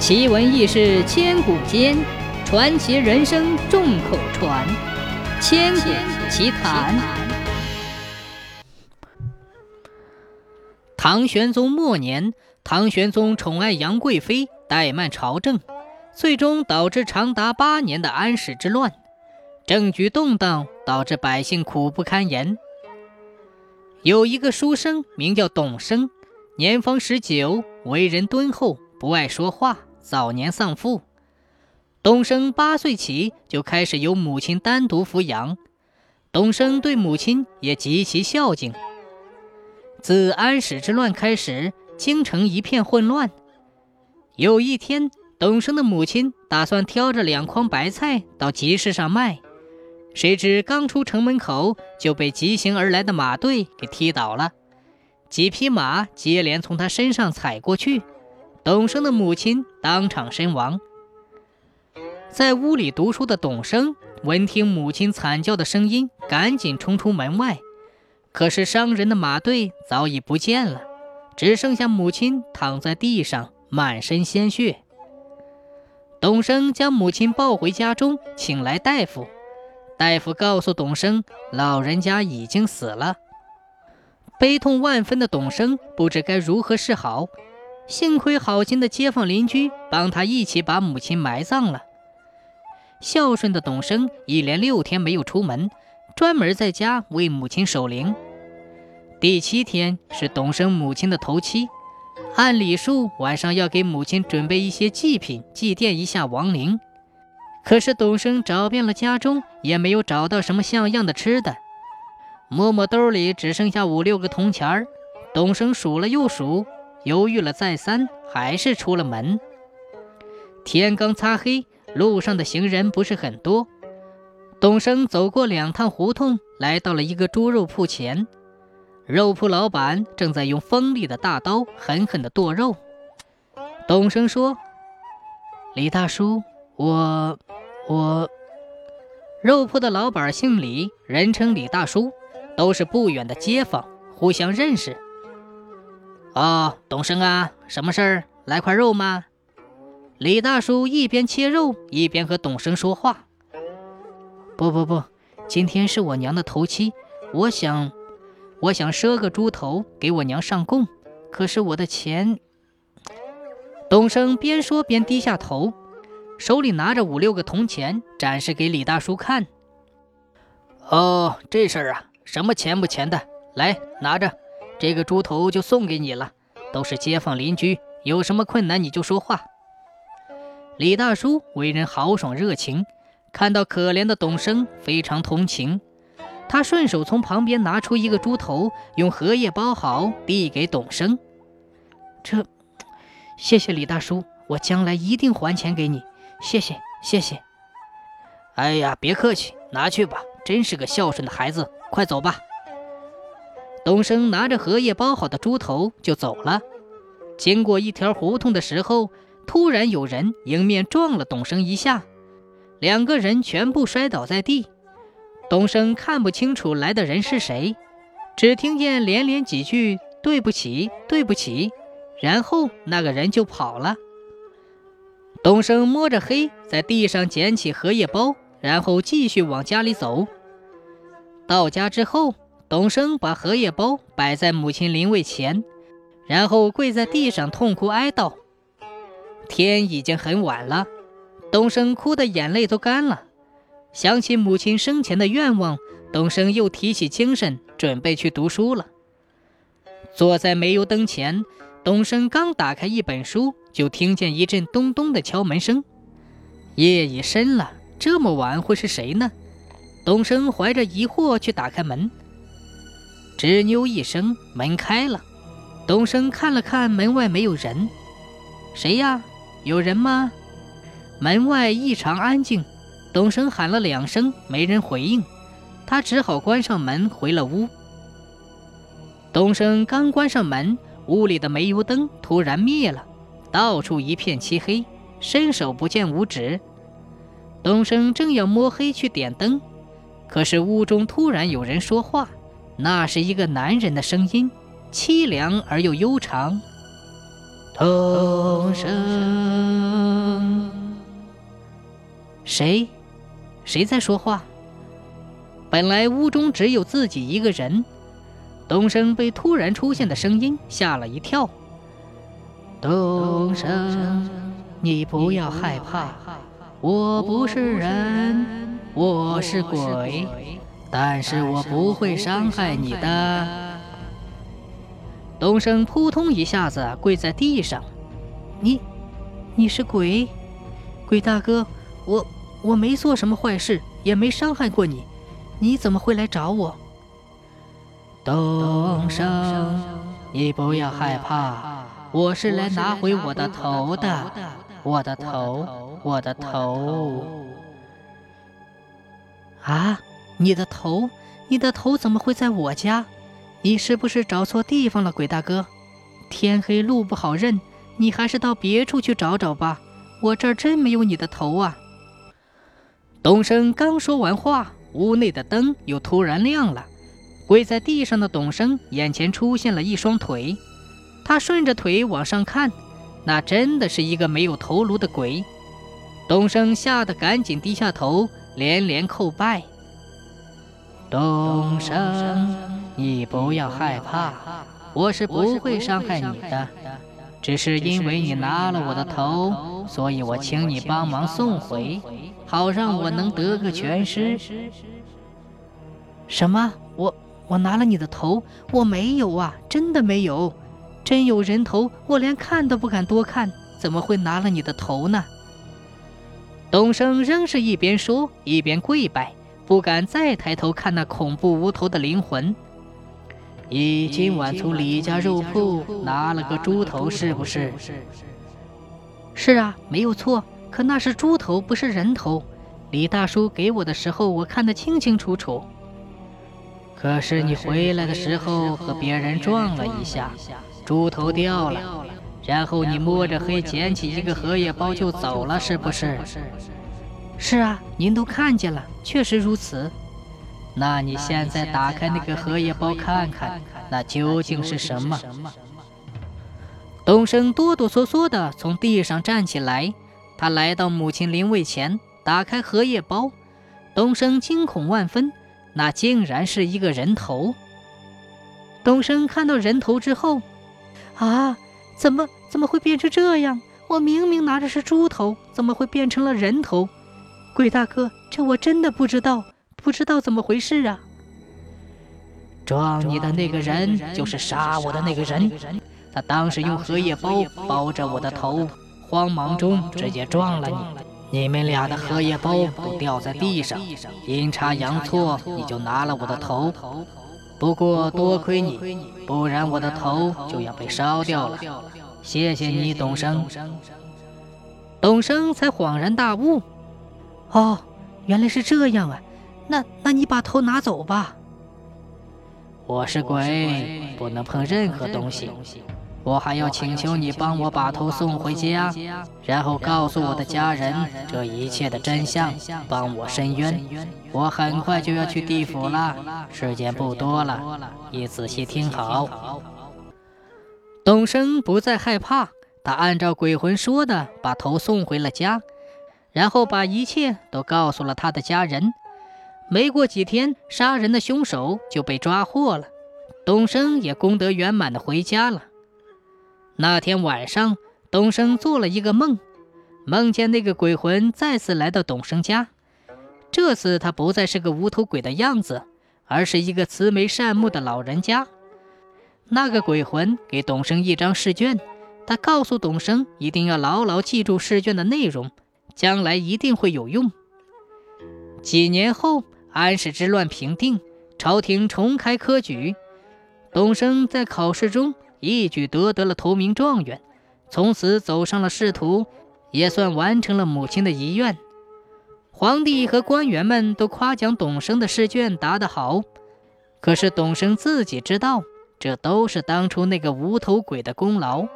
奇闻异事千古间，传奇人生众口传。千古奇谈。唐玄宗末年，唐玄宗宠爱杨贵妃，怠慢朝政，最终导致长达八年的安史之乱，政局动荡，导致百姓苦不堪言。有一个书生名叫董生，年方十九，为人敦厚，不爱说话。早年丧父，董生八岁起就开始由母亲单独抚养。董生对母亲也极其孝敬。自安史之乱开始，京城一片混乱。有一天，董生的母亲打算挑着两筐白菜到集市上卖，谁知刚出城门口就被急行而来的马队给踢倒了，几匹马接连从他身上踩过去。董生的母亲当场身亡。在屋里读书的董生闻听母亲惨叫的声音，赶紧冲出门外。可是伤人的马队早已不见了，只剩下母亲躺在地上，满身鲜血。董生将母亲抱回家中，请来大夫。大夫告诉董生，老人家已经死了。悲痛万分的董生不知该如何是好。幸亏好心的街坊邻居帮他一起把母亲埋葬了。孝顺的董生一连六天没有出门，专门在家为母亲守灵。第七天是董生母亲的头七，按礼数晚上要给母亲准备一些祭品，祭奠一下亡灵。可是董生找遍了家中，也没有找到什么像样的吃的，摸摸兜里只剩下五六个铜钱儿。董生数了又数。犹豫了再三，还是出了门。天刚擦黑，路上的行人不是很多。董生走过两趟胡同，来到了一个猪肉铺前。肉铺老板正在用锋利的大刀狠狠地剁肉。董生说：“李大叔，我……我……”肉铺的老板姓李，人称李大叔，都是不远的街坊，互相认识。哦，董生啊，什么事儿？来块肉吗？李大叔一边切肉一边和董生说话。不不不，今天是我娘的头七，我想，我想赊个猪头给我娘上供。可是我的钱……董生边说边低下头，手里拿着五六个铜钱，展示给李大叔看。哦，这事儿啊，什么钱不钱的，来拿着。这个猪头就送给你了，都是街坊邻居，有什么困难你就说话。李大叔为人豪爽热情，看到可怜的董生，非常同情。他顺手从旁边拿出一个猪头，用荷叶包好，递给董生。这，谢谢李大叔，我将来一定还钱给你。谢谢，谢谢。哎呀，别客气，拿去吧，真是个孝顺的孩子。快走吧。董生拿着荷叶包好的猪头就走了。经过一条胡同的时候，突然有人迎面撞了董生一下，两个人全部摔倒在地。董生看不清楚来的人是谁，只听见连连几句“对不起，对不起”，然后那个人就跑了。董生摸着黑，在地上捡起荷叶包，然后继续往家里走。到家之后。董生把荷叶包摆在母亲灵位前，然后跪在地上痛哭哀悼。天已经很晚了，董生哭的眼泪都干了。想起母亲生前的愿望，董生又提起精神，准备去读书了。坐在煤油灯前，董生刚打开一本书，就听见一阵咚咚的敲门声。夜已深了，这么晚会是谁呢？董生怀着疑惑去打开门。吱扭一声，门开了。董生看了看门外，没有人。谁呀？有人吗？门外异常安静。董生喊了两声，没人回应。他只好关上门，回了屋。董生刚关上门，屋里的煤油灯突然灭了，到处一片漆黑，伸手不见五指。董生正要摸黑去点灯，可是屋中突然有人说话。那是一个男人的声音，凄凉而又悠长。童声。谁？谁在说话？本来屋中只有自己一个人，东升被突然出现的声音吓了一跳。东升，你不要害怕，我不是人，我是鬼，但是我不会伤害你的。东升扑通一下子跪在地上，你，你是鬼？鬼大哥，我我没做什么坏事，也没伤害过你，你怎么会来找我？东升，你不要害怕，我是来拿回我的头的，我的头，我的头。啊，你的头，你的头怎么会在我家？你是不是找错地方了，鬼大哥？天黑路不好认，你还是到别处去找找吧。我这儿真没有你的头啊！董升刚说完话，屋内的灯又突然亮了。跪在地上的董生眼前出现了一双腿，他顺着腿往上看，那真的是一个没有头颅的鬼。董升吓得赶紧低下头，连连叩拜。东升，你不要害怕，我是不会伤害你的。只是因为你拿了我的头，所以我请你帮忙送回，好让我能得个全尸。什么？我我拿了你的头？我没有啊，真的没有。真有人头，我连看都不敢多看，怎么会拿了你的头呢？东升仍是一边说一边跪拜，不敢再抬头看那恐怖无头的灵魂。你今晚从李家肉铺拿了个猪头，是不是？是啊，没有错。可那是猪头，不是人头。李大叔给我的时候，我看得清清楚楚。可是你回来的时候和别人撞了一下，猪头掉了，然后你摸着黑捡起一个荷叶包就走了，是不是？是啊，您都看见了，确实如此。那你现在打开那个荷叶包看看，那究竟是什么？东升哆哆嗦嗦地从地上站起来，他来到母亲灵位前，打开荷叶包。东升惊恐万分，那竟然是一个人头。东升看到人头之后，啊，怎么怎么会变成这样？我明明拿着是猪头，怎么会变成了人头？鬼大哥，这我真的不知道。不知道怎么回事啊！撞你的那个人就是杀我的那个人，他当时用荷叶包包着我的头，慌忙中直接撞了你。你们俩的荷叶包都掉在地上，阴差阳错你就拿了我的头。不过多亏你，不然我的头就要被烧掉了。谢谢你，董生。董生才恍然大悟，哦，原来是这样啊！那，那你把头拿走吧。我是鬼，不能碰任何东西。我还要请求你帮我把头送回家，然后告诉我的家人这一切的真相，帮我伸冤。我很快就要去地府了，时间不多了，你仔细听好。董升不再害怕，他按照鬼魂说的，把头送回了家，然后把一切都告诉了他的家人。没过几天，杀人的凶手就被抓获了，董升也功德圆满的回家了。那天晚上，董升做了一个梦，梦见那个鬼魂再次来到董升家。这次他不再是个无头鬼的样子，而是一个慈眉善目的老人家。那个鬼魂给董升一张试卷，他告诉董升一定要牢牢记住试卷的内容，将来一定会有用。几年后。安史之乱平定，朝廷重开科举，董升在考试中一举夺得了头名状元，从此走上了仕途，也算完成了母亲的遗愿。皇帝和官员们都夸奖董生的试卷答得好，可是董生自己知道，这都是当初那个无头鬼的功劳。